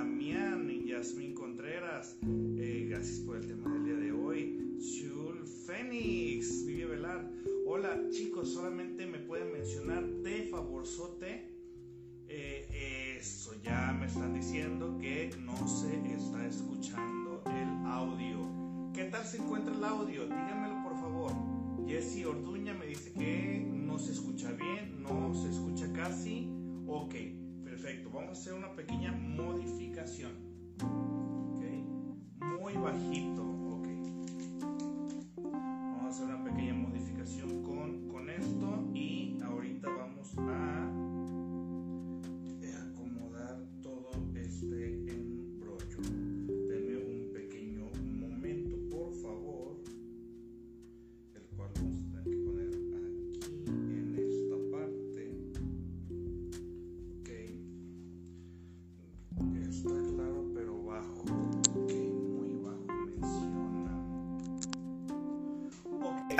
Damián y Yasmín Contreras. Eh, gracias por el tema del día de hoy. Chul Fénix, Vivia Velar. Hola, chicos, solamente me pueden mencionar de favorzote. Eh, eso, ya me están diciendo que no se está escuchando el audio. ¿Qué tal se encuentra el audio? Díganmelo por favor. Jesse Orduña me dice que no se escucha bien, no se escucha casi. Ok, perfecto. Vamos a hacer una pequeña modificación. Muy bajito.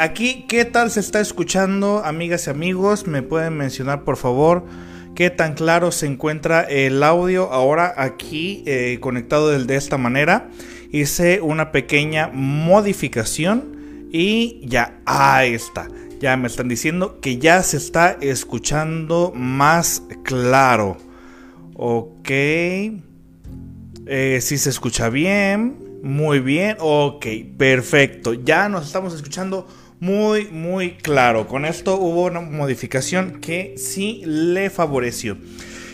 Aquí, ¿qué tal se está escuchando, amigas y amigos? ¿Me pueden mencionar, por favor? qué tan claro se encuentra el audio ahora aquí eh, conectado de esta manera. Hice una pequeña modificación y ya, ahí está. Ya me están diciendo que ya se está escuchando más claro. Ok. Eh, si se escucha bien. Muy bien. Ok, perfecto. Ya nos estamos escuchando muy, muy claro. Con esto hubo una modificación que sí le favoreció.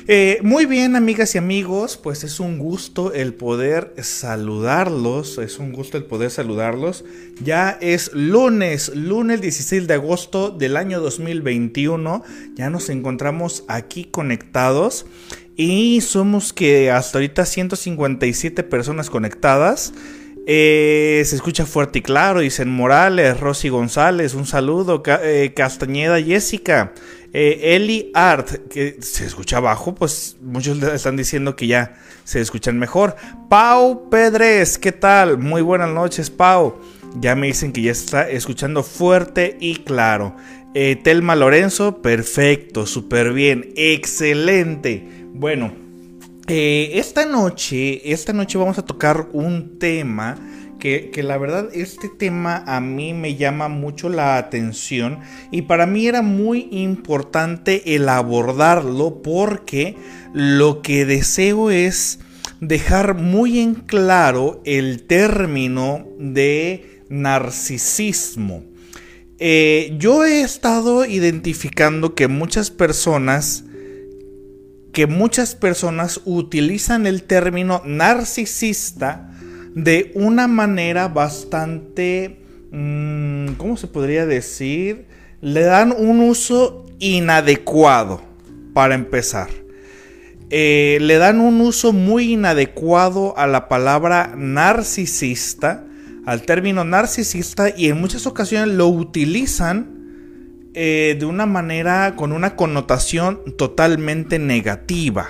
Eh, muy bien, amigas y amigos, pues es un gusto el poder saludarlos, es un gusto el poder saludarlos. Ya es lunes, lunes 16 de agosto del año 2021, ya nos encontramos aquí conectados y somos que hasta ahorita 157 personas conectadas. Eh, se escucha fuerte y claro, dicen Morales, Rosy González, un saludo, eh, Castañeda Jessica, eh, Eli Art, que se escucha bajo, pues muchos están diciendo que ya se escuchan mejor. Pau Pedres, ¿qué tal? Muy buenas noches, Pau. Ya me dicen que ya está escuchando fuerte y claro. Telma Lorenzo, perfecto, súper bien, excelente. Bueno, eh, esta noche, esta noche vamos a tocar un tema que, que la verdad este tema a mí me llama mucho la atención y para mí era muy importante el abordarlo porque lo que deseo es dejar muy en claro el término de narcisismo. Eh, yo he estado identificando que muchas personas que muchas personas utilizan el término narcisista de una manera bastante, mm, ¿cómo se podría decir? Le dan un uso inadecuado, para empezar. Eh, le dan un uso muy inadecuado a la palabra narcisista, al término narcisista, y en muchas ocasiones lo utilizan eh, de una manera con una connotación totalmente negativa.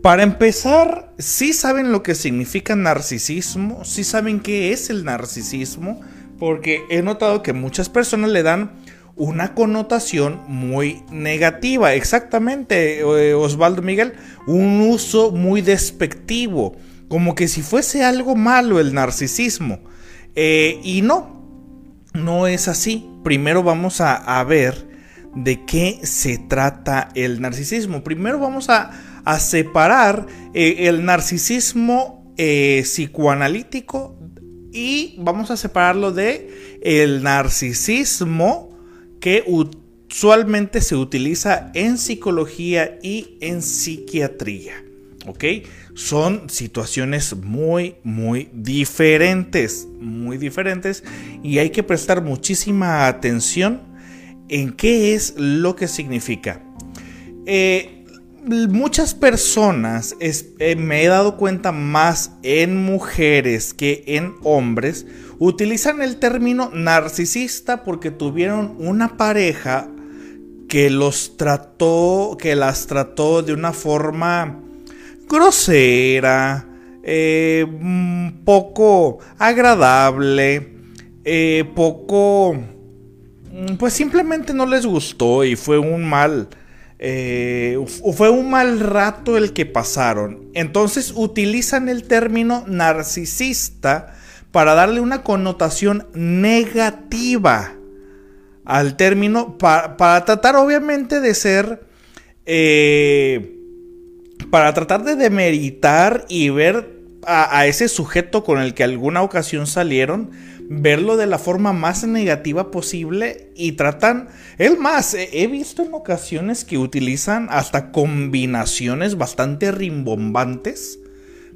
Para empezar, sí saben lo que significa narcisismo, sí saben qué es el narcisismo, porque he notado que muchas personas le dan una connotación muy negativa. Exactamente, eh, Osvaldo Miguel, un uso muy despectivo, como que si fuese algo malo el narcisismo. Eh, y no, no es así. Primero vamos a, ver de qué se trata el narcisismo. Primero vamos a, a separar eh, el narcisismo eh, psicoanalítico y vamos a separarlo de el narcisismo que usualmente se utiliza en psicología y en psiquiatría. ¿Ok? Son situaciones muy, muy diferentes. Muy diferentes. Y hay que prestar muchísima atención en qué es lo que significa. Eh, muchas personas, eh, me he dado cuenta más en mujeres que en hombres, utilizan el término narcisista porque tuvieron una pareja que los trató, que las trató de una forma grosera, eh, poco agradable, eh, poco, pues simplemente no les gustó y fue un mal eh, fue un mal rato el que pasaron. Entonces utilizan el término narcisista para darle una connotación negativa al término, para tratar obviamente de ser, eh, para tratar de demeritar y ver a, ese sujeto con el que alguna ocasión salieron verlo de la forma más negativa posible y tratan, es más, he visto en ocasiones que utilizan hasta combinaciones bastante rimbombantes.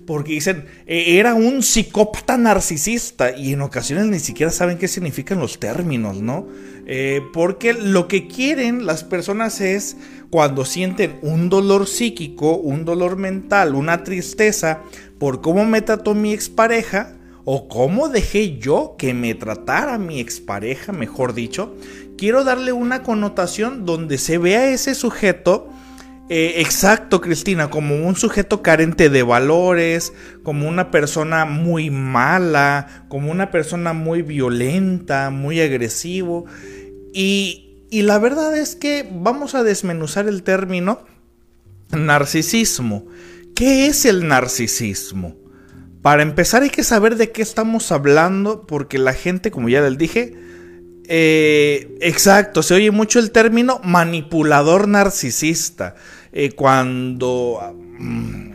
Porque dicen, e, era un psicópata narcisista y en ocasiones ni siquiera saben qué significan los términos, ¿no? Eh, porque lo que quieren las personas es cuando sienten un dolor psíquico, un dolor mental, una tristeza por cómo me trató mi expareja, o cómo dejé yo que me tratara mi expareja, mejor dicho, quiero darle una connotación donde se vea ese sujeto eh, exacto, Cristina, como un sujeto carente de valores, como una persona muy mala, como una persona muy violenta, muy agresivo. Y, y la verdad es que vamos a desmenuzar el término narcisismo. ¿Qué es el narcisismo? Para empezar hay que saber de qué estamos hablando porque la gente, como ya les dije, eh, exacto, se oye mucho el término manipulador narcisista. Eh, cuando... Mm,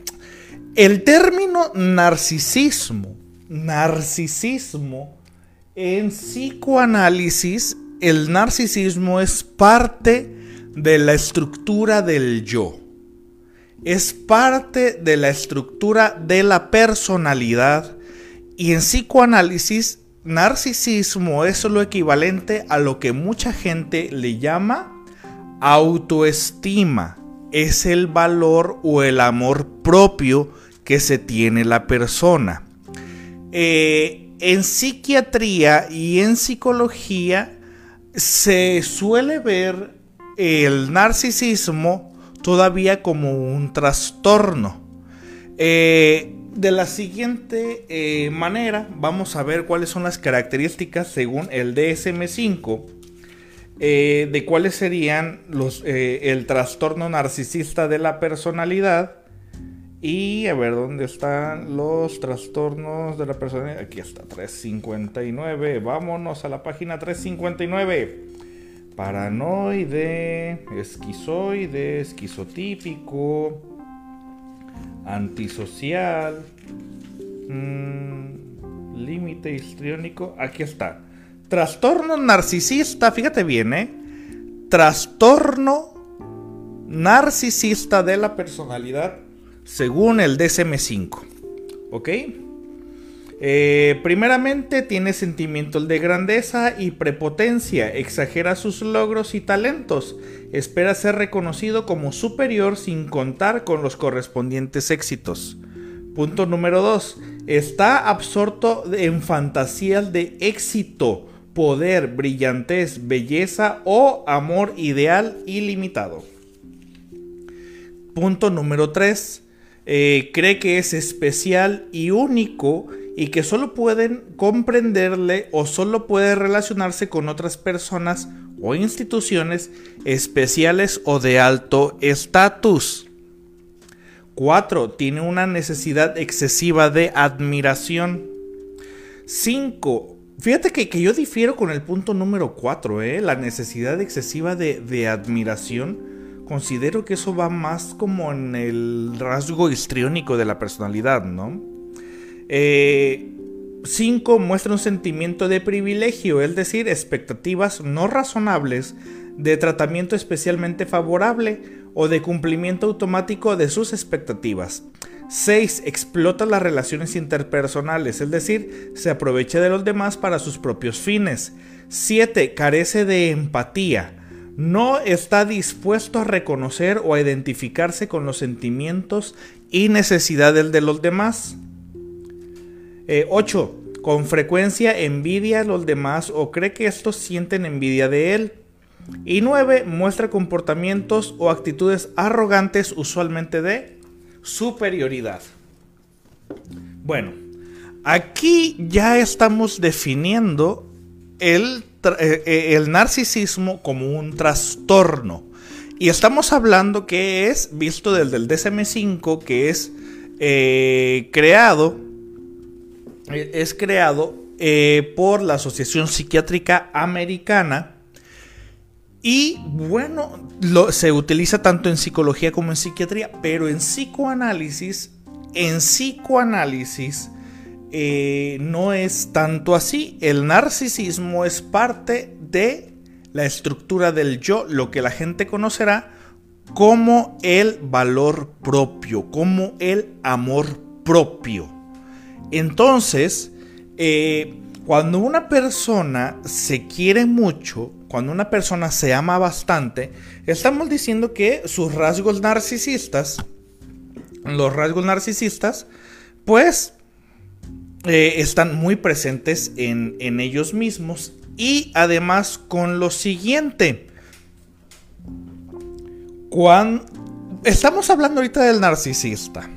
el término narcisismo, narcisismo, en psicoanálisis, el narcisismo es parte de la estructura del yo es parte de la estructura de la personalidad y en psicoanálisis narcisismo es lo equivalente a lo que mucha gente le llama autoestima. Es el valor o el amor propio que se tiene la persona. Eh, en psiquiatría y en psicología se suele ver el narcisismo todavía como un trastorno. Eh, de la siguiente eh, manera, vamos a ver cuáles son las características según el DSM5 eh, de cuáles serían los, el trastorno narcisista de la personalidad. Y a ver dónde están los trastornos de la personalidad. Aquí está, 359. Vámonos a la página 359 paranoide, esquizoide, esquizotípico, antisocial, mm, límite histriónico. Aquí está. Trastorno narcisista, fíjate bien, ¿eh? Trastorno narcisista de la personalidad según el DSM5. ¿Ok? Eh, primeramente tiene sentimientos de grandeza y prepotencia, exagera sus logros y talentos, espera ser reconocido como superior sin contar con los correspondientes éxitos. Punto número 2. Está absorto en fantasías de éxito, poder, brillantez, belleza o amor ideal ilimitado. Punto número 3. Eh, cree que es especial y único y que solo pueden comprenderle o solo puede relacionarse con otras personas o instituciones especiales o de alto estatus. 4. Tiene una necesidad excesiva de admiración. 5. Fíjate que, yo difiero con el punto número 4, ¿eh? la necesidad excesiva de, de admiración. Considero que eso va más como en el rasgo histriónico de la personalidad, ¿no? 5 eh, muestra un sentimiento de privilegio, es decir, expectativas no razonables de tratamiento especialmente favorable o de cumplimiento automático de sus expectativas. 6. Explota las relaciones interpersonales, es decir, se aprovecha de los demás para sus propios fines. 7. Carece de empatía. no está dispuesto a reconocer o a identificarse con los sentimientos y necesidades de los demás. 8. Eh, con frecuencia envidia a los demás o cree que estos sienten envidia de él. Y 9. Muestra comportamientos o actitudes arrogantes usualmente de superioridad. Bueno, aquí ya estamos definiendo el, eh, eh, el narcisismo como un trastorno. Y estamos hablando que es, visto desde el DSM5, que es eh, creado, es creado por la Asociación Psiquiátrica Americana. Y bueno, se utiliza tanto en psicología como en psiquiatría, pero en psicoanálisis, en psicoanálisis, eh, no es tanto así. El narcisismo es parte de la estructura del yo, lo que la gente conocerá como el valor propio, como el amor propio. Entonces, eh, cuando una persona se quiere mucho, cuando una persona se ama bastante, estamos diciendo que sus rasgos narcisistas, los rasgos narcisistas, pues eh, están muy presentes en, ellos mismos y además con lo siguiente. Cuando, estamos hablando ahorita del narcisista,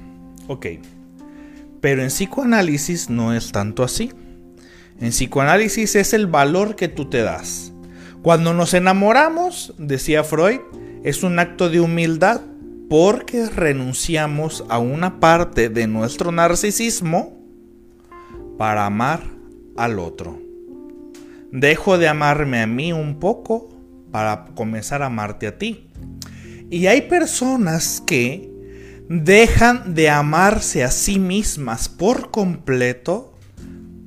ok, pero en psicoanálisis no es tanto así. En psicoanálisis es el valor que tú te das. Cuando nos enamoramos, decía Freud, es un acto de humildad porque renunciamos a una parte de nuestro narcisismo para amar al otro. Dejo de amarme a mí un poco para comenzar a amarte a ti. Y hay personas que dejan de amarse a sí mismas por completo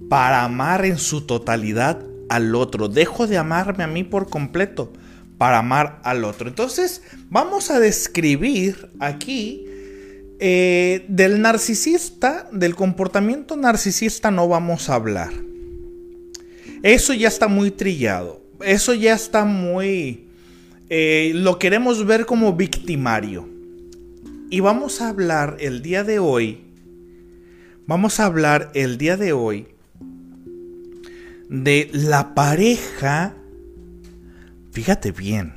para amar en su totalidad al otro. Dejo de amarme a mí por completo para amar al otro. Entonces vamos a describir aquí eh, del narcisista, del comportamiento narcisista no vamos a hablar. Eso ya está muy trillado. Eso ya está muy... Eh, lo queremos ver como victimario. Y vamos a hablar el día de hoy. Vamos a hablar el día de hoy de la pareja. Fíjate bien.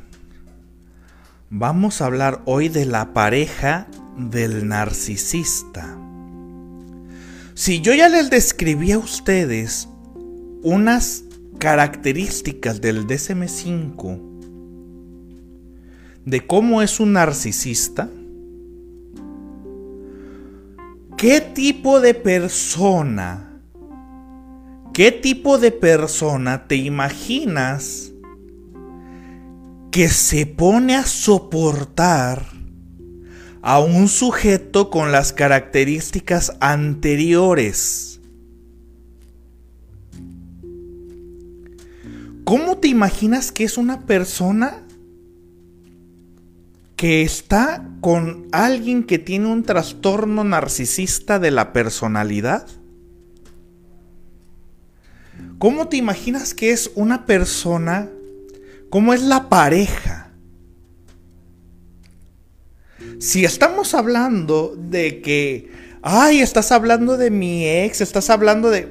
Vamos a hablar hoy de la pareja del narcisista. Si yo ya les describí a ustedes unas características del DSM5 de cómo es un narcisista, ¿qué tipo de persona, qué tipo de persona te imaginas que se pone a soportar a un sujeto con las características anteriores. ¿Cómo te imaginas que es una persona que está con alguien que tiene un trastorno narcisista de la personalidad? ¿Cómo te imaginas que es una persona? ¿Cómo es la pareja? Si estamos hablando de que, ay, estás hablando de mi ex, estás hablando de...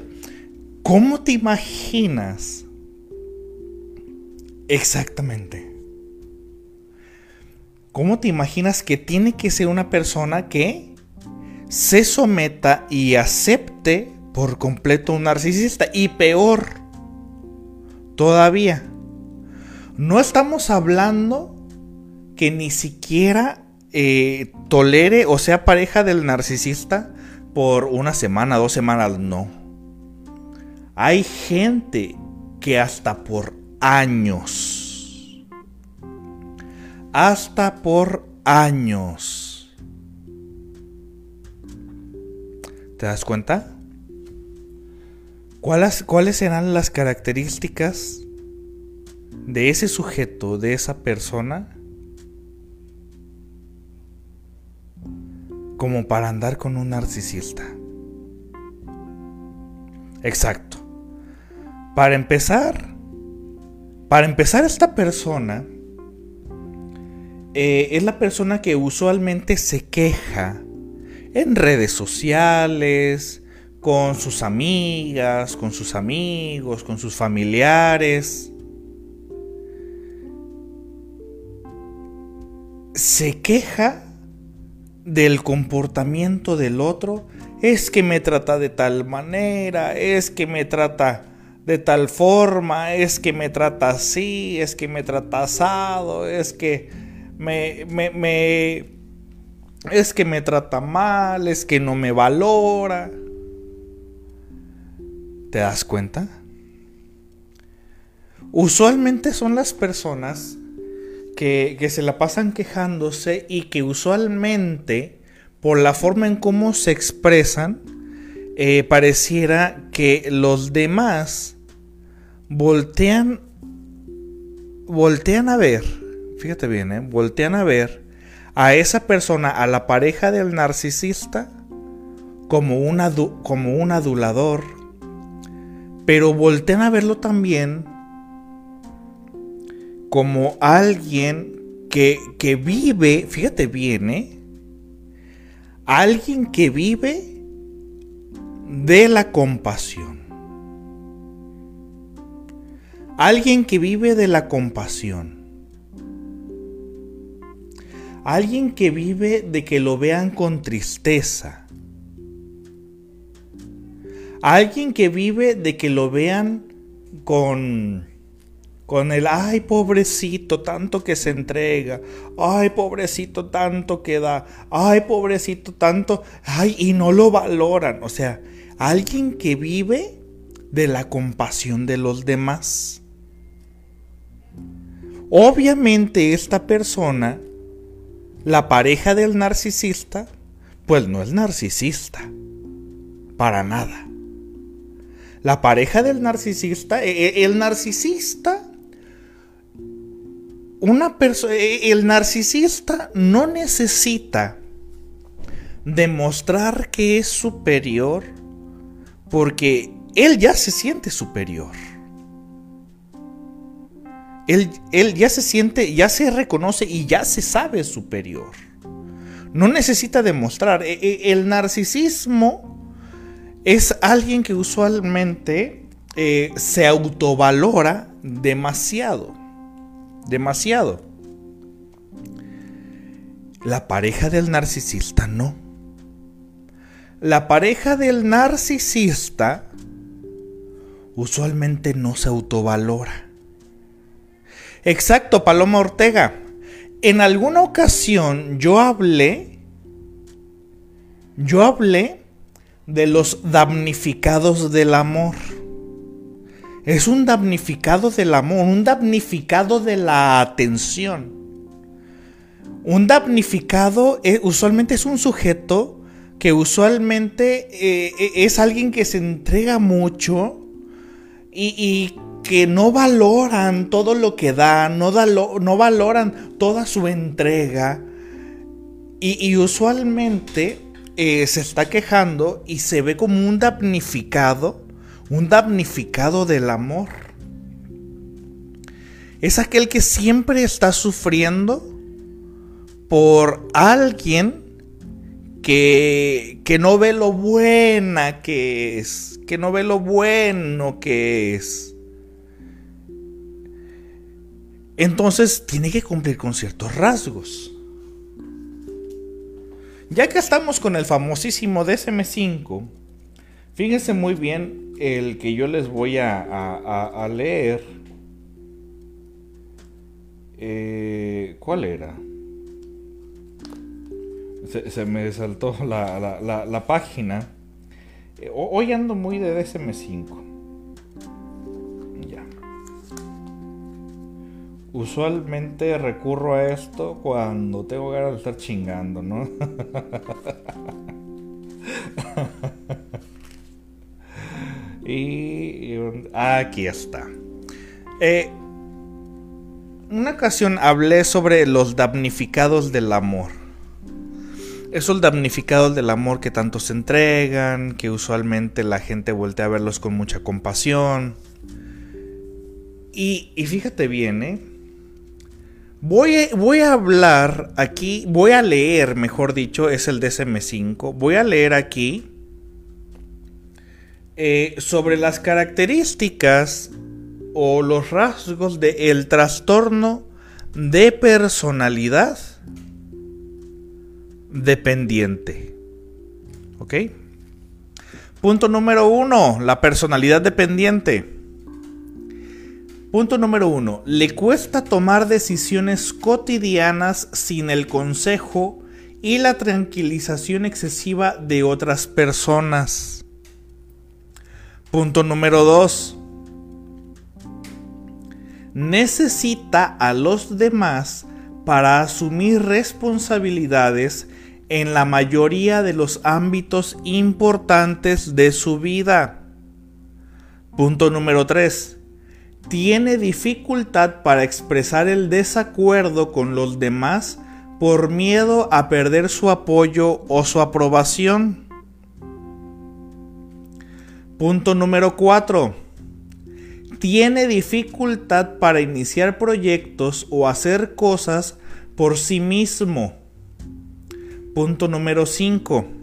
¿Cómo te imaginas? Exactamente. ¿Cómo te imaginas que tiene que ser una persona que se someta y acepte por completo un narcisista? Y peor, todavía, no estamos hablando que ni siquiera eh, tolere o sea pareja del narcisista por una semana, dos semanas, no. Hay gente que hasta por años, hasta por años. ¿Te das cuenta? ¿Cuáles, ¿Cuáles serán las características de ese sujeto, de esa persona? como para andar con un narcisista. Exacto. Para empezar, para empezar esta persona eh, es la persona que usualmente se queja en redes sociales, con sus amigas, con sus amigos, con sus familiares. Se queja del comportamiento del otro. Es que me trata de tal manera, es que me trata de tal forma, es que me trata así, es que me trata asado, es que me, es que me trata mal, es que no me valora. ¿Te das cuenta? Usualmente son las personas que, se la pasan quejándose y que usualmente, por la forma en cómo se expresan, eh, pareciera que los demás voltean, voltean a ver, fíjate bien, eh, voltean a ver a esa persona, a la pareja del narcisista, como como un adulador, pero voltean a verlo también como alguien que, que vive, fíjate bien, ¿eh? Alguien que vive de la compasión. Alguien que vive de la compasión. Alguien que vive de que lo vean con tristeza. Alguien que vive de que lo vean con con el ay pobrecito tanto que se entrega, ay pobrecito tanto que da, ay pobrecito tanto, ay y no lo valoran, o sea, alguien que vive de la compasión de los demás. Obviamente esta persona, la pareja del narcisista, pues no es narcisista, para nada. La pareja del narcisista, e, e, el narcisista, una persona, e, el narcisista no necesita demostrar que es superior porque él ya se siente superior. Él, él, ya se siente, ya se reconoce y ya se sabe superior. No necesita demostrar. El narcisismo es alguien que usualmente eh, se autovalora demasiado. Demasiado. La pareja del narcisista no. La pareja del narcisista usualmente no se autovalora. Exacto, Paloma Ortega. En alguna ocasión yo hablé, yo hablé de los damnificados del amor. Es un damnificado del amor, un damnificado de la atención. Un damnificado eh, usualmente es un sujeto que usualmente eh, eh, es alguien que se entrega mucho y, que no valoran todo lo que da, no, no valoran toda su entrega. Y, y usualmente eh, se está quejando y se ve como un damnificado, un damnificado del amor. Es aquel que siempre está sufriendo por alguien que, que no ve lo buena que es, que no ve lo bueno que es. Entonces tiene que cumplir con ciertos rasgos. Ya que estamos con el famosísimo DSM5, fíjense muy bien el que yo les voy a, leer. Eh, ¿Cuál era? Se, me saltó la, página. Eh, hoy ando muy de DSM5. Usualmente recurro a esto cuando tengo ganas de estar chingando, ¿no? y, aquí está. Eh, una ocasión hablé sobre los damnificados del amor. Esos damnificados del amor que tanto se entregan, que usualmente la gente voltea a verlos con mucha compasión. Y, y fíjate bien, ¿eh? Voy, voy, a hablar aquí, voy a leer, mejor dicho, es el DSM5. Voy a leer aquí eh, sobre las características o los rasgos del trastorno de personalidad dependiente. ¿Ok? Punto número uno, la personalidad dependiente. Punto número uno, le cuesta tomar decisiones cotidianas sin el consejo y la tranquilización excesiva de otras personas. Punto número dos, necesita a los demás para asumir responsabilidades en la mayoría de los ámbitos importantes de su vida. Punto número 3. Tiene dificultad para expresar el desacuerdo con los demás por miedo a perder su apoyo o su aprobación. Punto número 4. Tiene dificultad para iniciar proyectos o hacer cosas por sí mismo. Punto número 5.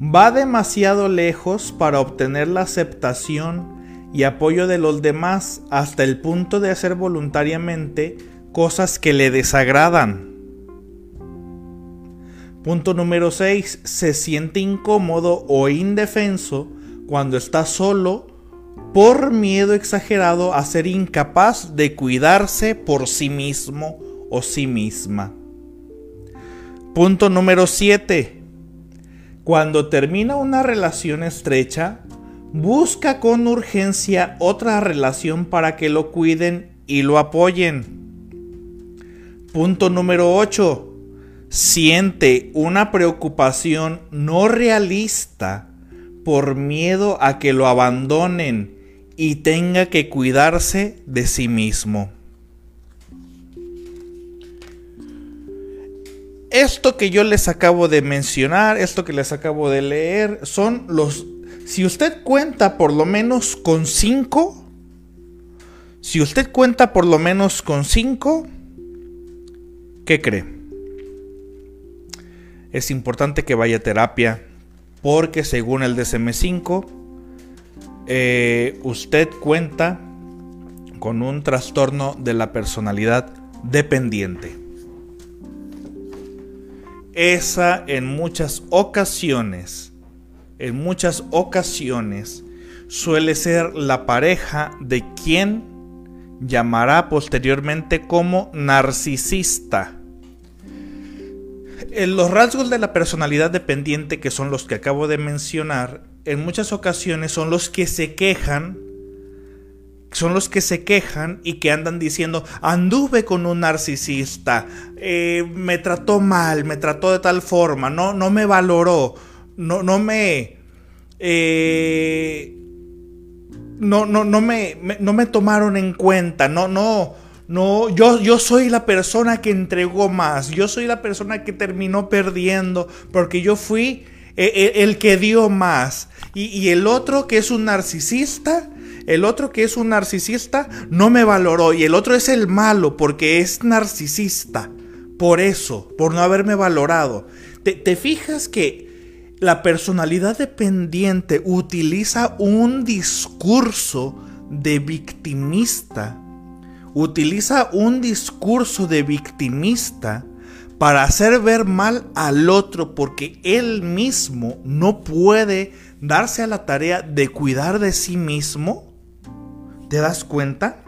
Va demasiado lejos para obtener la aceptación y apoyo de los demás hasta el punto de hacer voluntariamente cosas que le desagradan. Punto número 6. Se siente incómodo o indefenso cuando está solo por miedo exagerado a ser incapaz de cuidarse por sí mismo o sí misma. Punto número 7. Cuando termina una relación estrecha, busca con urgencia otra relación para que lo cuiden y lo apoyen. Punto número 8. Siente una preocupación no realista por miedo a que lo abandonen y tenga que cuidarse de sí mismo. Esto que yo les acabo de mencionar, esto que les acabo de leer, son los... Si usted cuenta por lo menos con cinco, si usted cuenta por lo menos con cinco, ¿qué cree? Es importante que vaya a terapia porque según el DSM5, eh, usted cuenta con un trastorno de la personalidad dependiente. Esa en muchas ocasiones, en muchas ocasiones, suele ser la pareja de quien llamará posteriormente como narcisista. En los rasgos de la personalidad dependiente, que son los que acabo de mencionar, en muchas ocasiones son los que se quejan, son los que se quejan y que andan diciendo, anduve con un narcisista, eh, me trató mal, me trató de tal forma, no, no me valoró, no, no me... Eh, no, no, no me, no me tomaron en cuenta, no, no, no, yo, yo soy la persona que entregó más, yo soy la persona que terminó perdiendo, porque yo fui el, eh, el que dio más. Y, el otro que es un narcisista, el otro que es un narcisista no me valoró. Y el otro es el malo porque es narcisista. Por eso, por no haberme valorado. ¿Te, fijas que la personalidad dependiente utiliza un discurso de victimista? Utiliza un discurso de victimista para hacer ver mal al otro porque él mismo no puede darse a la tarea de cuidar de sí mismo, ¿te das cuenta?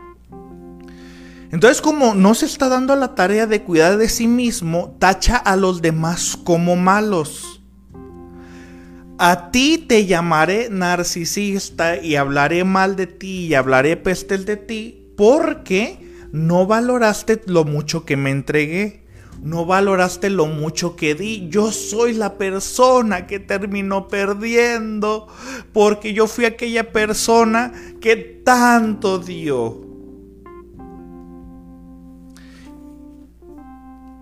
Entonces, como no se está dando la tarea de cuidar de sí mismo, tacha a los demás como malos. A ti te llamaré narcisista y hablaré mal de ti y hablaré pestes de ti porque no valoraste lo mucho que me entregué no valoraste lo mucho que di. Yo soy la persona que terminó perdiendo porque yo fui aquella persona que tanto dio.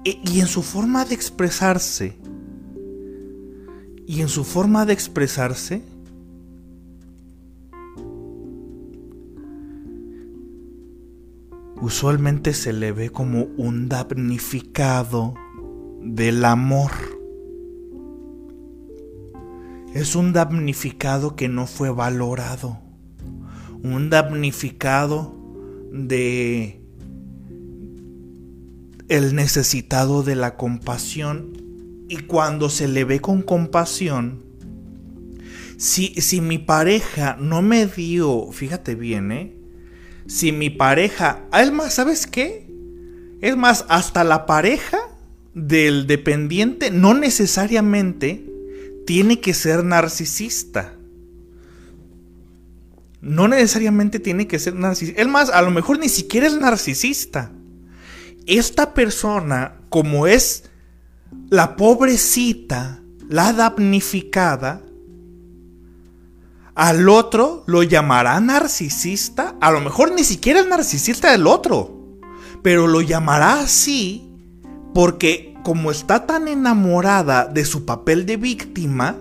Y, en su forma de expresarse, y en su forma de expresarse, usualmente se le ve como un damnificado del amor. Es un damnificado que no fue valorado. Un damnificado de el necesitado de la compasión. Y cuando se le ve con compasión, si, si mi pareja no me dio, fíjate bien, ¿eh? Si mi pareja, es más, ¿sabes qué? Es más, hasta la pareja del dependiente no necesariamente tiene que ser narcisista. No necesariamente tiene que ser narcisista. Es más, a lo mejor ni siquiera es narcisista. Esta persona, como es la pobrecita, la damnificada, al otro lo llamará narcisista. A lo mejor ni siquiera es narcisista del otro. Pero lo llamará así porque como está tan enamorada de su papel de víctima,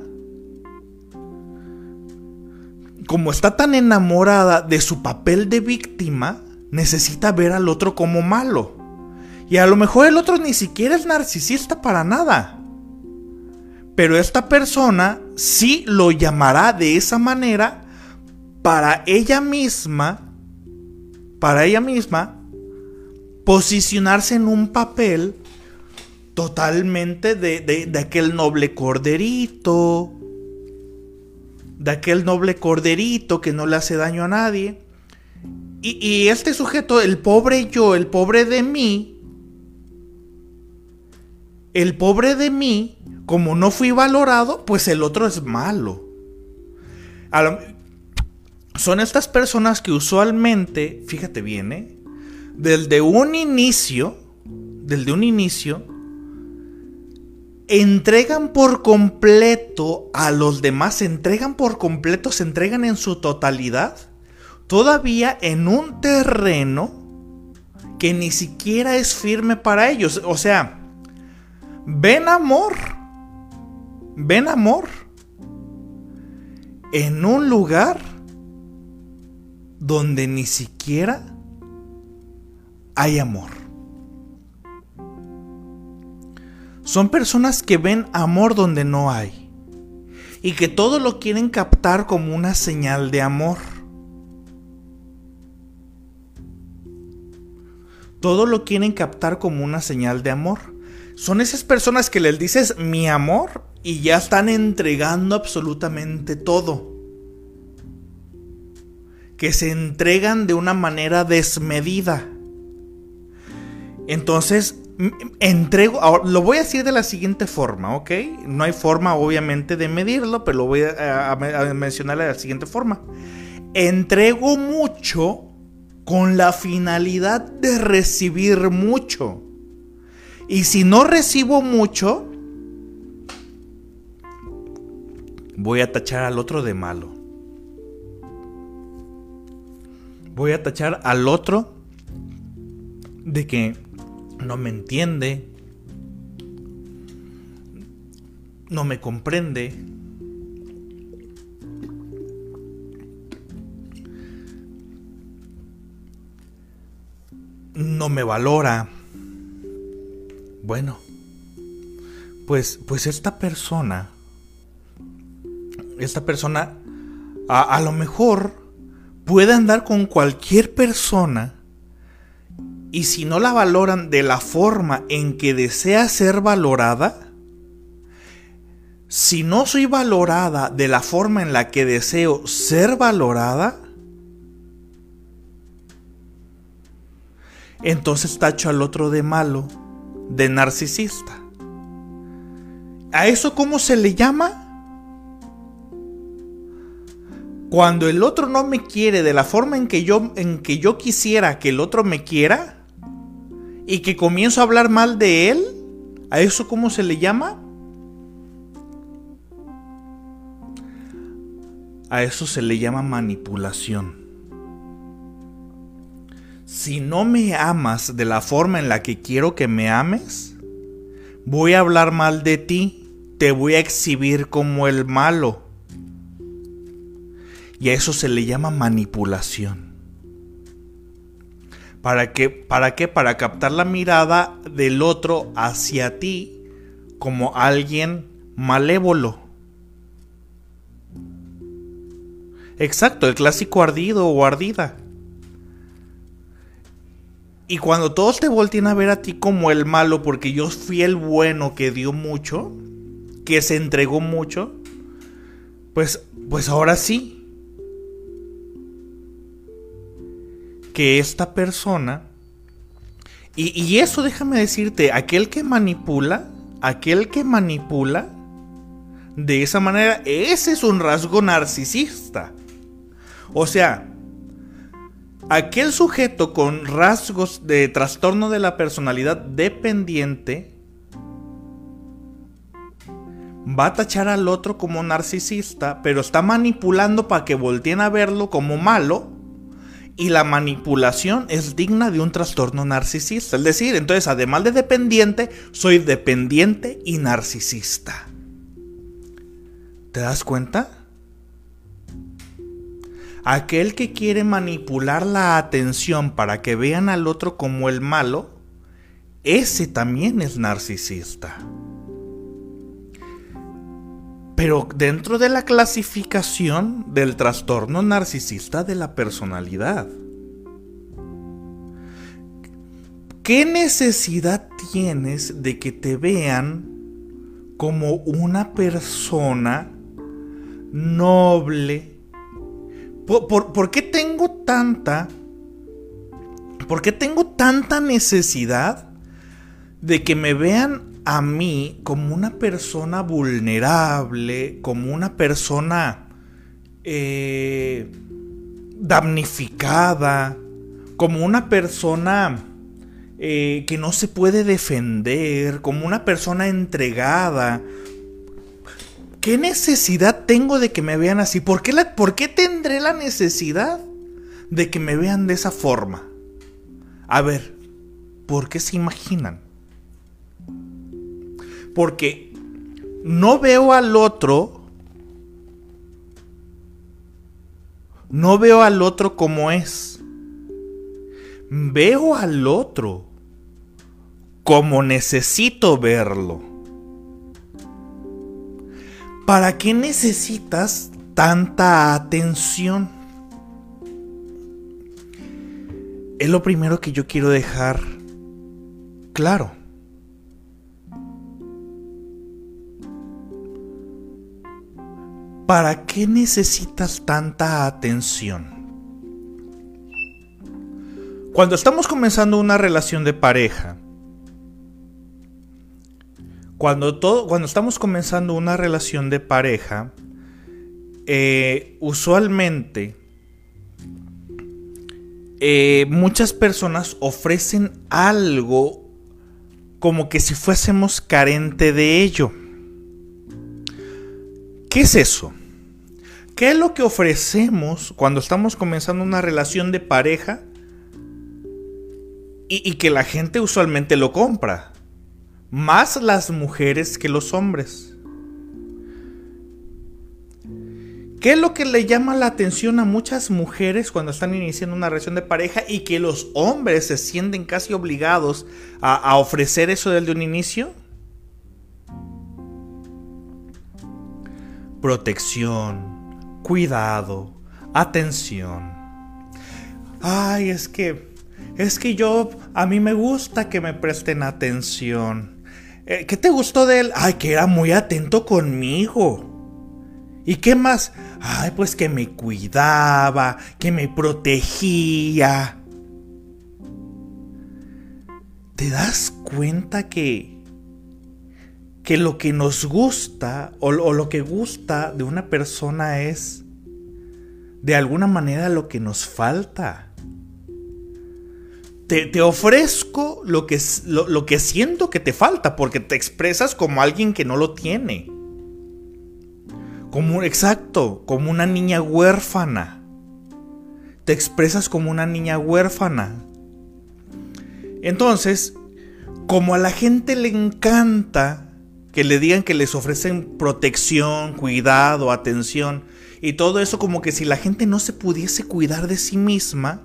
como está tan enamorada de su papel de víctima, necesita ver al otro como malo. Y a lo mejor el otro ni siquiera es narcisista para nada. Pero esta persona sí lo llamará de esa manera para ella misma, para ella misma, posicionarse en un papel totalmente de, aquel noble corderito, de aquel noble corderito que no le hace daño a nadie. Y, y, este sujeto, el pobre yo, el pobre de mí, el pobre de mí, como no fui valorado, pues el otro es malo. son estas personas que usualmente, fíjate bien, ¿eh? desde un inicio, desde un inicio, entregan por completo a los demás, se entregan por completo, se entregan en su totalidad, todavía en un terreno que ni siquiera es firme para ellos. O sea, ven amor ven amor en un lugar donde ni siquiera hay amor. Son personas que ven amor donde no hay y que todo lo quieren captar como una señal de amor. Todo lo quieren captar como una señal de amor. Son esas personas que les dices mi amor y ya están entregando absolutamente todo. Que se entregan de una manera desmedida. Entonces, entrego, lo voy a decir de la siguiente forma, ¿ok? No hay forma obviamente de medirlo, pero lo voy a, a mencionar de la siguiente forma. Entrego mucho con la finalidad de recibir mucho. Y si no recibo mucho, voy a tachar al otro de malo. Voy a tachar al otro de que no me entiende, no me comprende. No me valora. Bueno, pues, pues esta persona esta persona a, lo mejor puede andar con cualquier persona y si no la valoran de la forma en que desea ser valorada, si no soy valorada de la forma en la que deseo ser valorada, entonces tacho al otro de malo, de narcisista. ¿A eso cómo se le llama? Cuando el otro no me quiere de la forma en que yo quisiera que el otro me quiera y que comienzo a hablar mal de él, ¿a eso cómo se le llama? A eso se le llama manipulación. Si no me amas de la forma en la que quiero que me ames, voy a hablar mal de ti, te voy a exhibir como el malo y a eso se le llama manipulación. ¿Para qué? ¿Para qué? Para captar la mirada del otro hacia ti como alguien malévolo. Exacto, el clásico ardido o ardida. Y cuando todos te volteen a ver a ti como el malo, porque yo fui el bueno que dio mucho, que se entregó mucho, pues, pues ahora sí. Que esta persona, y, y eso déjame decirte, aquel que manipula, aquel que manipula, de esa manera, ese es un rasgo narcisista. O sea, aquel sujeto con rasgos de trastorno de la personalidad dependiente va a tachar al otro como narcisista, pero está manipulando para que volteen a verlo como malo. Y la manipulación es digna de un trastorno narcisista. Es decir, entonces, además de dependiente, soy dependiente y narcisista. ¿Te das cuenta? Aquel que quiere manipular la atención para que vean al otro como el malo, ese también es narcisista. Pero dentro de la clasificación del trastorno narcisista de la personalidad. ¿Qué necesidad tienes de que te vean como una persona noble, ¿Por, qué tengo tanta... ¿Por qué tengo tanta necesidad de que me vean a mí como una persona vulnerable, como una persona eh, damnificada, como una persona eh, que no se puede defender, como una persona entregada, ¿Qué necesidad tengo de que me vean así? ¿Por qué, ¿Por qué tendré la necesidad de que me vean de esa forma? A ver, ¿por qué se imaginan? Porque no veo al otro, no veo al otro como es. Veo al otro como necesito verlo. ¿Para qué necesitas tanta atención? Es lo primero que yo quiero dejar claro. ¿Para qué necesitas tanta atención? Cuando estamos comenzando una relación de pareja, cuando, todo, cuando estamos comenzando una relación de pareja, eh, usualmente eh, muchas personas ofrecen algo como que si fuésemos carente de ello. ¿Qué es eso? ¿Qué es lo que ofrecemos cuando estamos comenzando una relación de pareja y que la gente usualmente lo compra? más las mujeres que los hombres. ¿Qué es lo que le llama la atención a muchas mujeres cuando están iniciando una relación de pareja y que los hombres se sienten casi obligados a, ofrecer eso desde un inicio? Protección, cuidado, atención. Ay, es que, es que yo, a mí me gusta que me presten atención. Eh, ¿Qué te gustó de él? Ay, que era muy atento conmigo. ¿Y qué más? Ay, pues que me cuidaba, que me protegía. ¿Te das cuenta que, que lo que nos gusta o, lo que gusta de una persona es de alguna manera lo que nos falta? te, ofrezco lo que, lo, lo que siento que te falta, porque te expresas como alguien que no lo tiene. Como, exacto, como una niña huérfana. Te expresas como una niña huérfana. Entonces, como a la gente le encanta que le digan que les ofrecen protección, cuidado, atención, y todo eso como que si la gente no se pudiese cuidar de sí misma,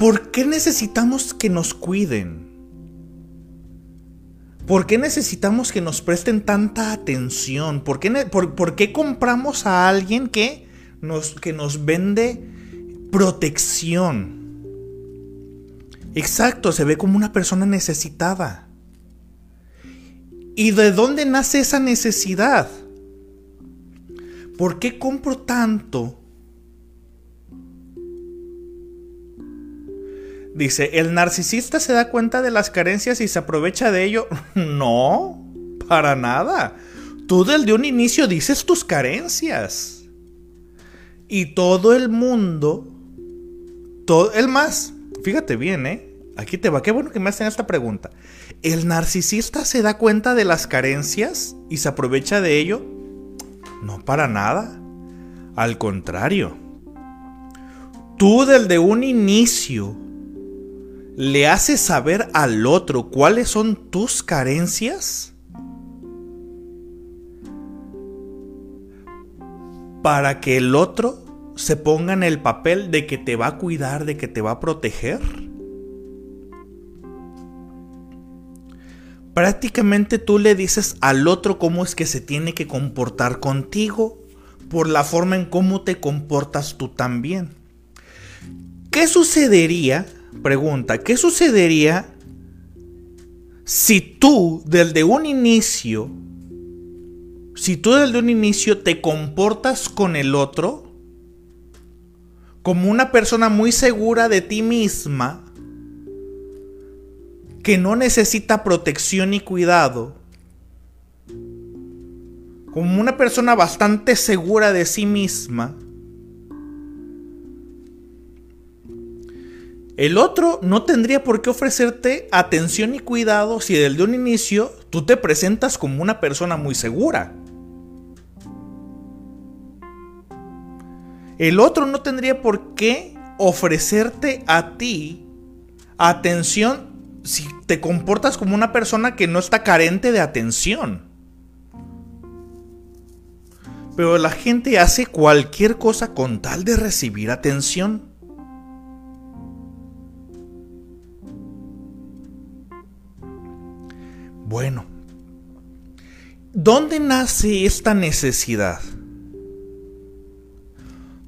¿Por qué necesitamos que nos cuiden? ¿Por qué necesitamos que nos presten tanta atención? ¿Por qué, por, qué compramos a alguien que nos, que nos vende protección? Exacto, se ve como una persona necesitada. ¿Y de dónde nace esa necesidad? ¿Por qué compro tanto? Dice, ¿el narcisista se da cuenta de las carencias y se aprovecha de ello? No, para nada. Tú desde un inicio dices tus carencias. Y todo el mundo, todo el más, fíjate bien, ¿eh? Aquí te va, qué bueno que me hacen esta pregunta. ¿El narcisista se da cuenta de las carencias y se aprovecha de ello? No para nada. Al contrario. Tú desde un inicio le haces saber al otro cuáles son tus carencias para que el otro se ponga en el papel de que te va a cuidar, de que te va a proteger. Prácticamente tú le dices al otro cómo es que se tiene que comportar contigo por la forma en cómo te comportas tú también. ¿Qué sucedería? Pregunta, ¿qué sucedería si tú desde un inicio, si tú desde un inicio te comportas con el otro como una persona muy segura de ti misma, que no necesita protección y cuidado, como una persona bastante segura de sí misma, el otro no tendría por qué ofrecerte atención y cuidado si desde un inicio tú te presentas como una persona muy segura. El otro no tendría por qué ofrecerte a ti atención si te comportas como una persona que no está carente de atención. Pero la gente hace cualquier cosa con tal de recibir atención. Bueno, ¿dónde nace esta necesidad?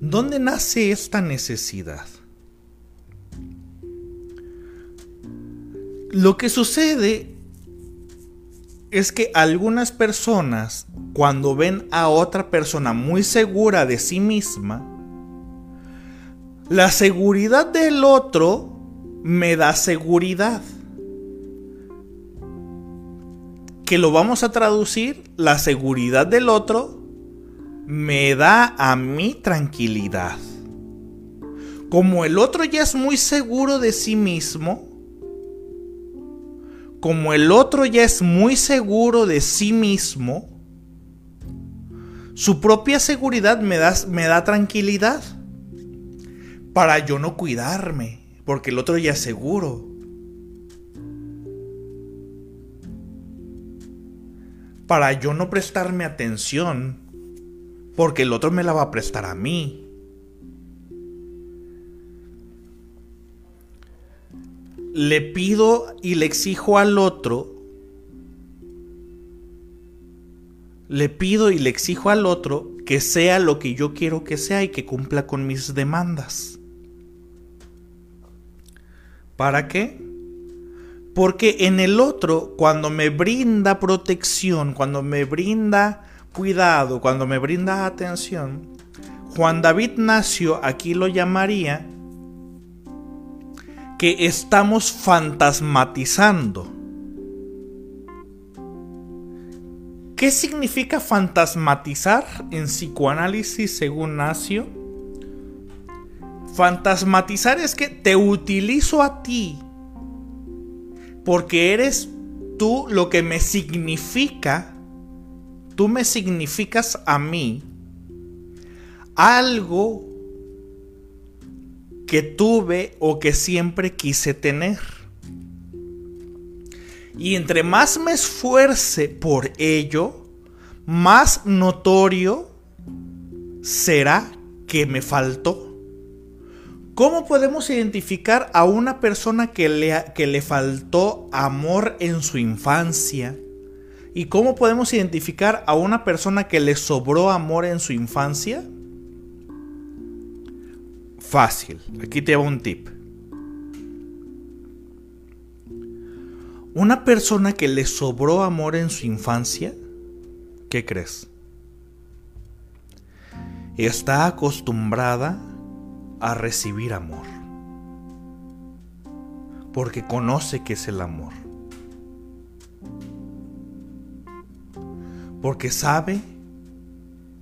¿Dónde nace esta necesidad? Lo que sucede es que algunas personas, cuando ven a otra persona muy segura de sí misma, la seguridad del otro me da seguridad. Que lo vamos a traducir, la seguridad del otro me da a mí tranquilidad. Como el otro ya es muy seguro de sí mismo, como el otro ya es muy seguro de sí mismo, su propia seguridad me da, me da tranquilidad para yo no cuidarme, porque el otro ya es seguro. Para yo no prestarme atención, porque el otro me la va a prestar a mí. le pido y le exijo al otro, le pido y le exijo al otro que sea lo que yo quiero que sea y que cumpla con mis demandas. ¿Para qué? Porque en el otro, cuando me brinda protección, cuando me brinda cuidado, cuando me brinda atención, Juan David Nacio aquí lo llamaría que estamos fantasmatizando. ¿Qué significa fantasmatizar en psicoanálisis según Nacio? Fantasmatizar es que te utilizo a ti porque eres tú lo que me significa, tú me significas a mí algo que tuve o que siempre quise tener. Y entre más me esfuerce por ello, más notorio será que me faltó. ¿Cómo podemos identificar a una persona que le, que le faltó amor en su infancia? ¿Y cómo podemos identificar a una persona que le sobró amor en su infancia? Fácil, aquí te hago un tip. Una persona que le sobró amor en su infancia, ¿qué crees? Está acostumbrada a recibir amor. Porque conoce que es el amor. Porque sabe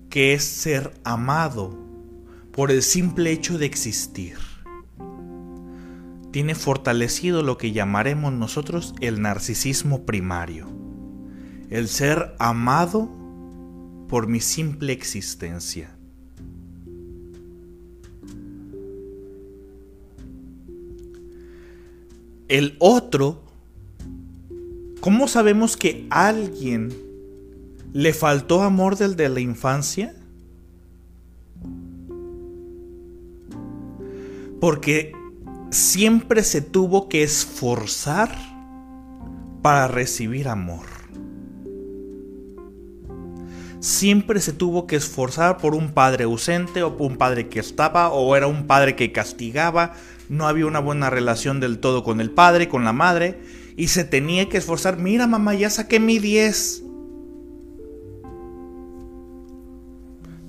que es ser amado por el simple hecho de existir. Tiene fortalecido lo que llamaremos nosotros el narcisismo primario. El ser amado por mi simple existencia. El otro, ¿cómo sabemos que alguien le faltó amor del de la infancia? Porque siempre se tuvo que esforzar para recibir amor. Siempre se tuvo que esforzar por un padre ausente o por un padre que estaba o era un padre que castigaba no había una buena relación del todo con el padre, con la madre, y se tenía que esforzar, mira mamá, ya saqué mi 10.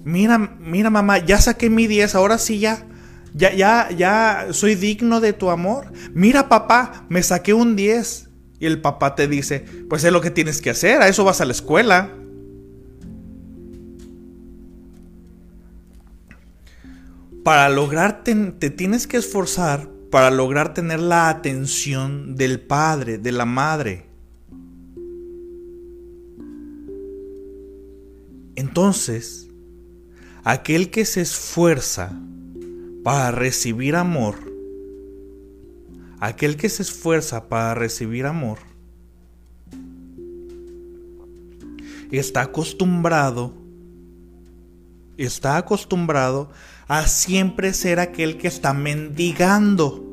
Mira, mira mamá, ya saqué mi 10, ahora sí ya. Ya, ya, ya soy digno de tu amor. Mira papá, me saqué un 10. Y el papá te dice, pues es lo que tienes que hacer, a eso vas a la escuela. para lograr te tienes que esforzar para lograr tener la atención del padre, de la madre. Entonces, aquel que se esfuerza para recibir amor, aquel que se esfuerza para recibir amor, está acostumbrado, está acostumbrado a siempre ser aquel que está mendigando.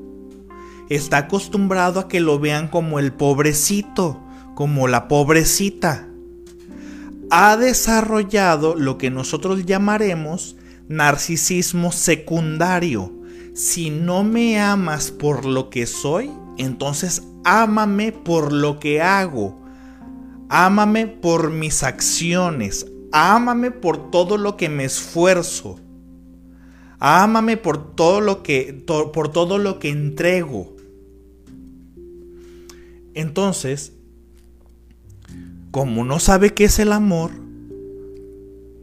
Está acostumbrado a que lo vean como el pobrecito, como la pobrecita. Ha desarrollado lo que nosotros llamaremos narcisismo secundario. Si no me amas por lo que soy, entonces ámame por lo que hago. Ámame por mis acciones. Ámame por todo lo que me esfuerzo. Ámame por todo lo que por todo lo que entrego. Entonces, como no sabe qué es el amor,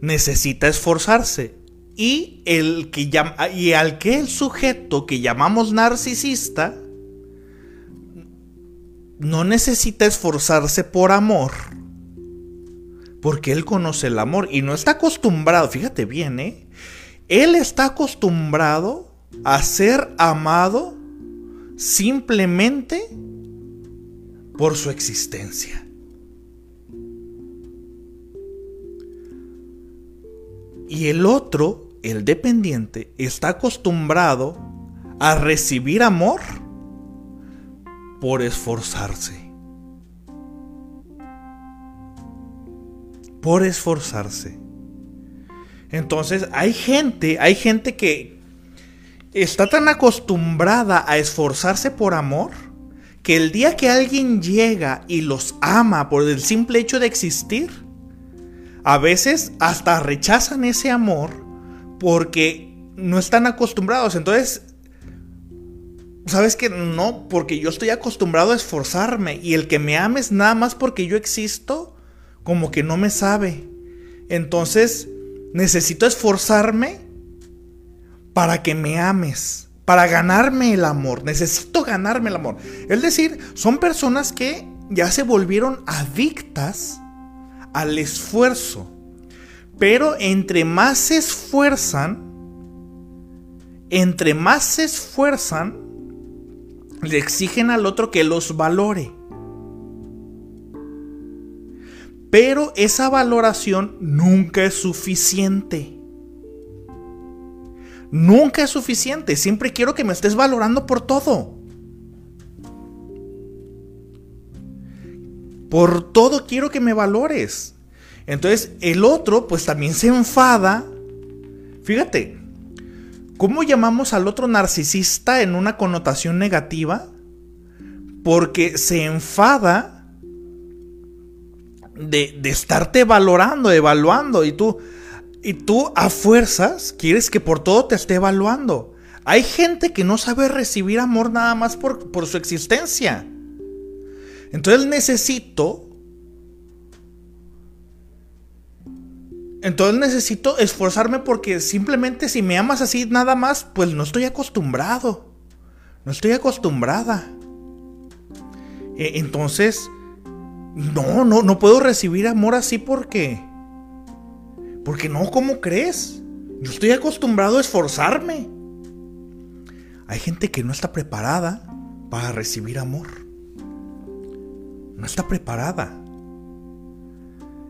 necesita esforzarse. Y, el que y al que el sujeto que llamamos narcisista no necesita esforzarse por amor, porque él conoce el amor y no está acostumbrado, fíjate bien, ¿eh? Él está acostumbrado a ser amado simplemente por su existencia. Y el otro, el dependiente, está acostumbrado a recibir amor por esforzarse. Por esforzarse. Entonces hay gente, hay gente que está tan acostumbrada a esforzarse por amor que el día que alguien llega y los ama por el simple hecho de existir, a veces hasta rechazan ese amor porque no están acostumbrados. Entonces, sabes que no, porque yo estoy acostumbrado a esforzarme y el que me ames nada más porque yo existo, como que no me sabe. Entonces, necesito esforzarme para que me ames, para ganarme el amor. Necesito ganarme el amor. Es decir, son personas que ya se volvieron adictas al esfuerzo. Pero entre más se esfuerzan, entre más se esfuerzan, le exigen al otro que los valore. Pero esa valoración nunca es suficiente. Nunca es suficiente. Siempre quiero que me estés valorando por todo. Por todo quiero que me valores. Entonces el otro pues también se enfada. Fíjate, ¿cómo llamamos al otro narcisista en una connotación negativa? Porque se enfada de, de estarte valorando, evaluando y tú, y tú a fuerzas quieres que por todo te esté evaluando. Hay gente que no sabe recibir amor nada más por, por su existencia. Entonces necesito... Entonces necesito esforzarme porque simplemente si me amas así nada más, pues no estoy acostumbrado. No estoy acostumbrada. E, entonces, no, no, no puedo recibir amor así porque... Porque no, ¿cómo crees? Yo estoy acostumbrado a esforzarme. Hay gente que no está preparada para recibir amor. No está preparada.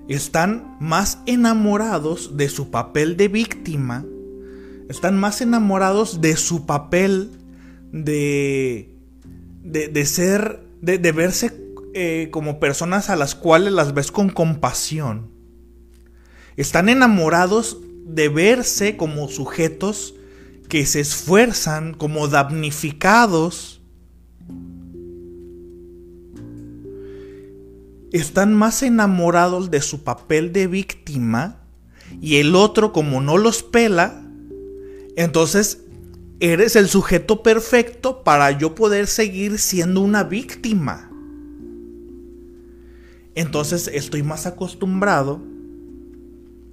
Están más enamorados de su papel de víctima. Están más enamorados de su papel de, de, ser, de, verse eh, como personas a las cuales las ves con compasión están enamorados de verse como sujetos que se esfuerzan, como damnificados. Están más enamorados de su papel de víctima y el otro como no los pela, entonces eres el sujeto perfecto para yo poder seguir siendo una víctima. Entonces estoy más acostumbrado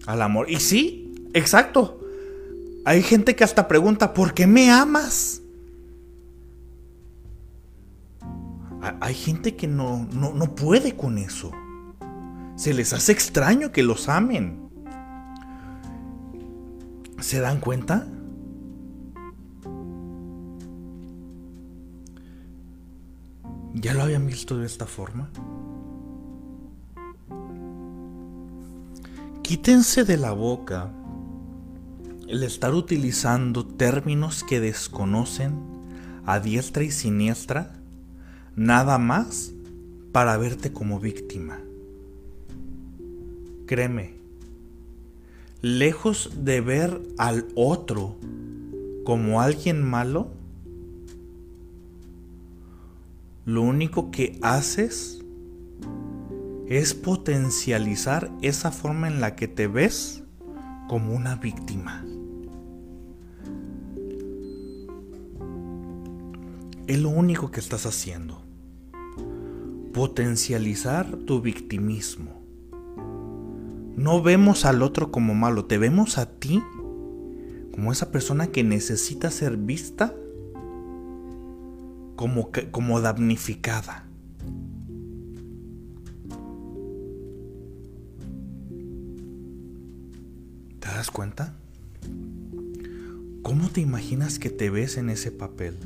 al amor. Y sí, exacto. Hay gente que hasta pregunta, ¿por qué me amas? Hay gente que no, no, no puede con eso. Se les hace extraño que los amen. ¿Se dan cuenta? ¿Ya lo habían visto de esta forma? Quítense de la boca el estar utilizando términos que desconocen a diestra y siniestra nada más para verte como víctima. Créeme, lejos de ver al otro como alguien malo, lo único que haces es potencializar esa forma en la que te ves como una víctima. Es lo único que estás haciendo. Potencializar tu victimismo. No vemos al otro como malo, te vemos a ti como esa persona que necesita ser vista como, como damnificada. das cuenta? ¿Cómo te imaginas que te ves en ese papel?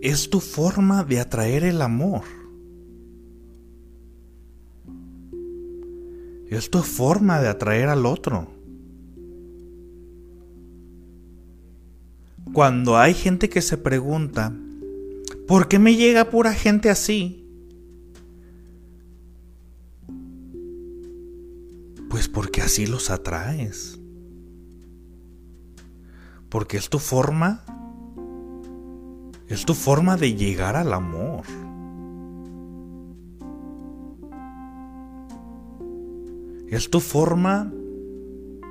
Es tu forma de atraer el amor. Es tu forma de atraer al otro. Cuando hay gente que se pregunta, ¿por qué me llega pura gente así? Pues porque así los atraes. Porque es tu forma, es tu forma de llegar al amor. Es tu forma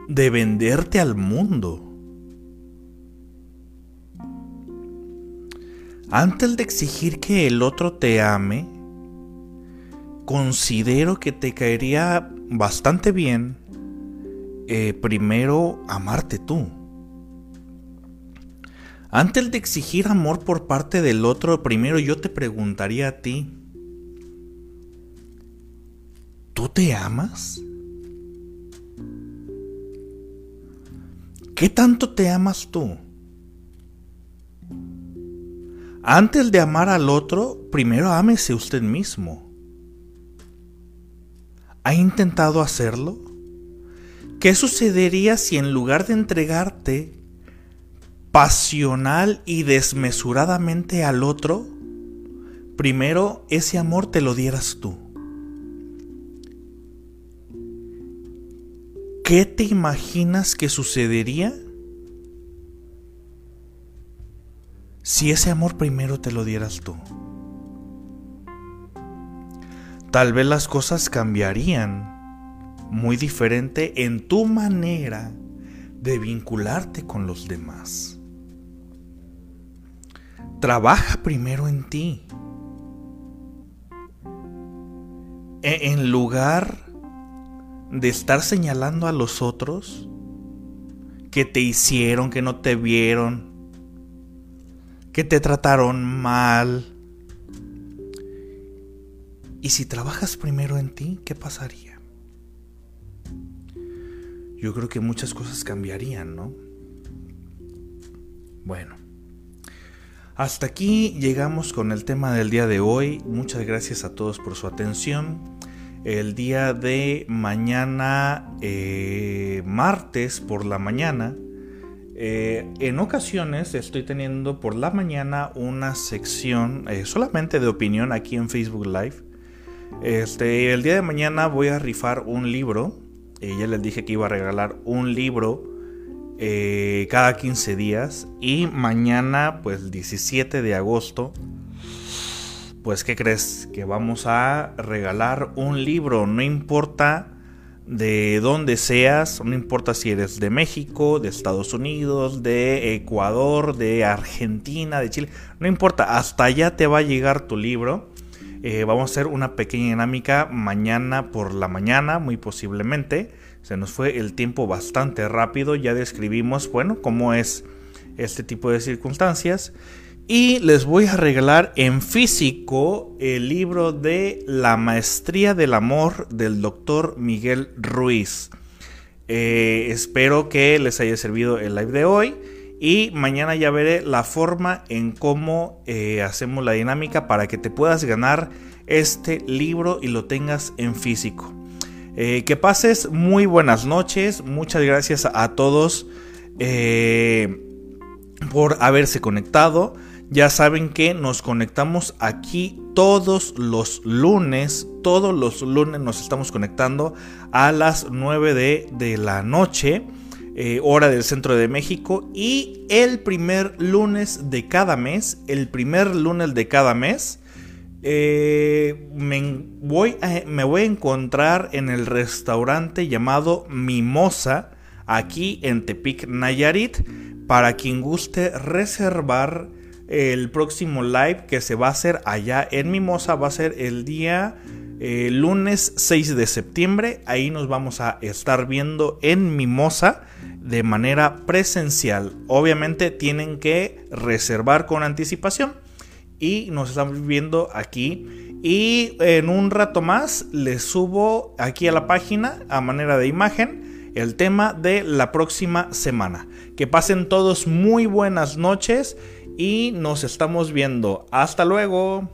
de venderte al mundo. Antes de exigir que el otro te ame, considero que te caería bastante bien eh, primero amarte tú. Antes de exigir amor por parte del otro, primero yo te preguntaría a ti, ¿tú te amas? ¿Qué tanto te amas tú? Antes de amar al otro, primero ámese usted mismo. ¿Ha intentado hacerlo? ¿Qué sucedería si en lugar de entregarte pasional y desmesuradamente al otro, primero ese amor te lo dieras tú? ¿Qué te imaginas que sucedería si ese amor primero te lo dieras tú? Tal vez las cosas cambiarían muy diferente en tu manera de vincularte con los demás. Trabaja primero en ti. E, en lugar de estar señalando a los otros que te hicieron, que no te vieron, que te trataron mal. Y si trabajas primero en ti, ¿qué pasaría? yo creo que muchas cosas cambiarían, ¿no? Bueno. Hasta aquí llegamos con el tema del día de hoy. Muchas gracias a todos por su atención. El día de mañana, eh, martes por la mañana, eh, en ocasiones estoy teniendo por la mañana una sección eh, solamente de opinión aquí en Facebook Live. Este, el día de mañana voy a rifar un libro ya les dije que iba a regalar un libro eh, cada 15 días. Y mañana, pues 17 de agosto, pues ¿qué crees? Que vamos a regalar un libro. No importa de dónde seas, no importa si eres de México, de Estados Unidos, de Ecuador, de Argentina, de Chile, no importa, hasta allá te va a llegar tu libro. Eh, vamos a hacer una pequeña dinámica mañana por la mañana, muy posiblemente. Se nos fue el tiempo bastante rápido, ya describimos, bueno, cómo es este tipo de circunstancias. Y les voy a regalar en físico el libro de La Maestría del Amor del doctor Miguel Ruiz. Eh, espero que les haya servido el live de hoy. Y mañana ya veré la forma en cómo eh, hacemos la dinámica para que te puedas ganar este libro y lo tengas en físico. Eh, que pases muy buenas noches. Muchas gracias a todos eh, por haberse conectado. Ya saben que nos conectamos aquí todos los lunes. Todos los lunes nos estamos conectando a las 9 de, la noche. Eh, hora del centro de México. Y el primer lunes de cada mes, el primer lunes de cada mes, eh, me, voy a, me voy a encontrar en el restaurante llamado Mimosa, aquí en Tepic, Nayarit, para quien guste reservar el próximo live que se va a hacer allá en Mimosa, va a ser el día eh, lunes 6 de septiembre. Ahí nos vamos a estar viendo en Mimosa de manera presencial. Obviamente tienen que reservar con anticipación y nos estamos viendo aquí. Y en un rato más les subo aquí a la página a manera de imagen el tema de la próxima semana. Que pasen todos muy buenas noches y nos estamos viendo. Hasta luego.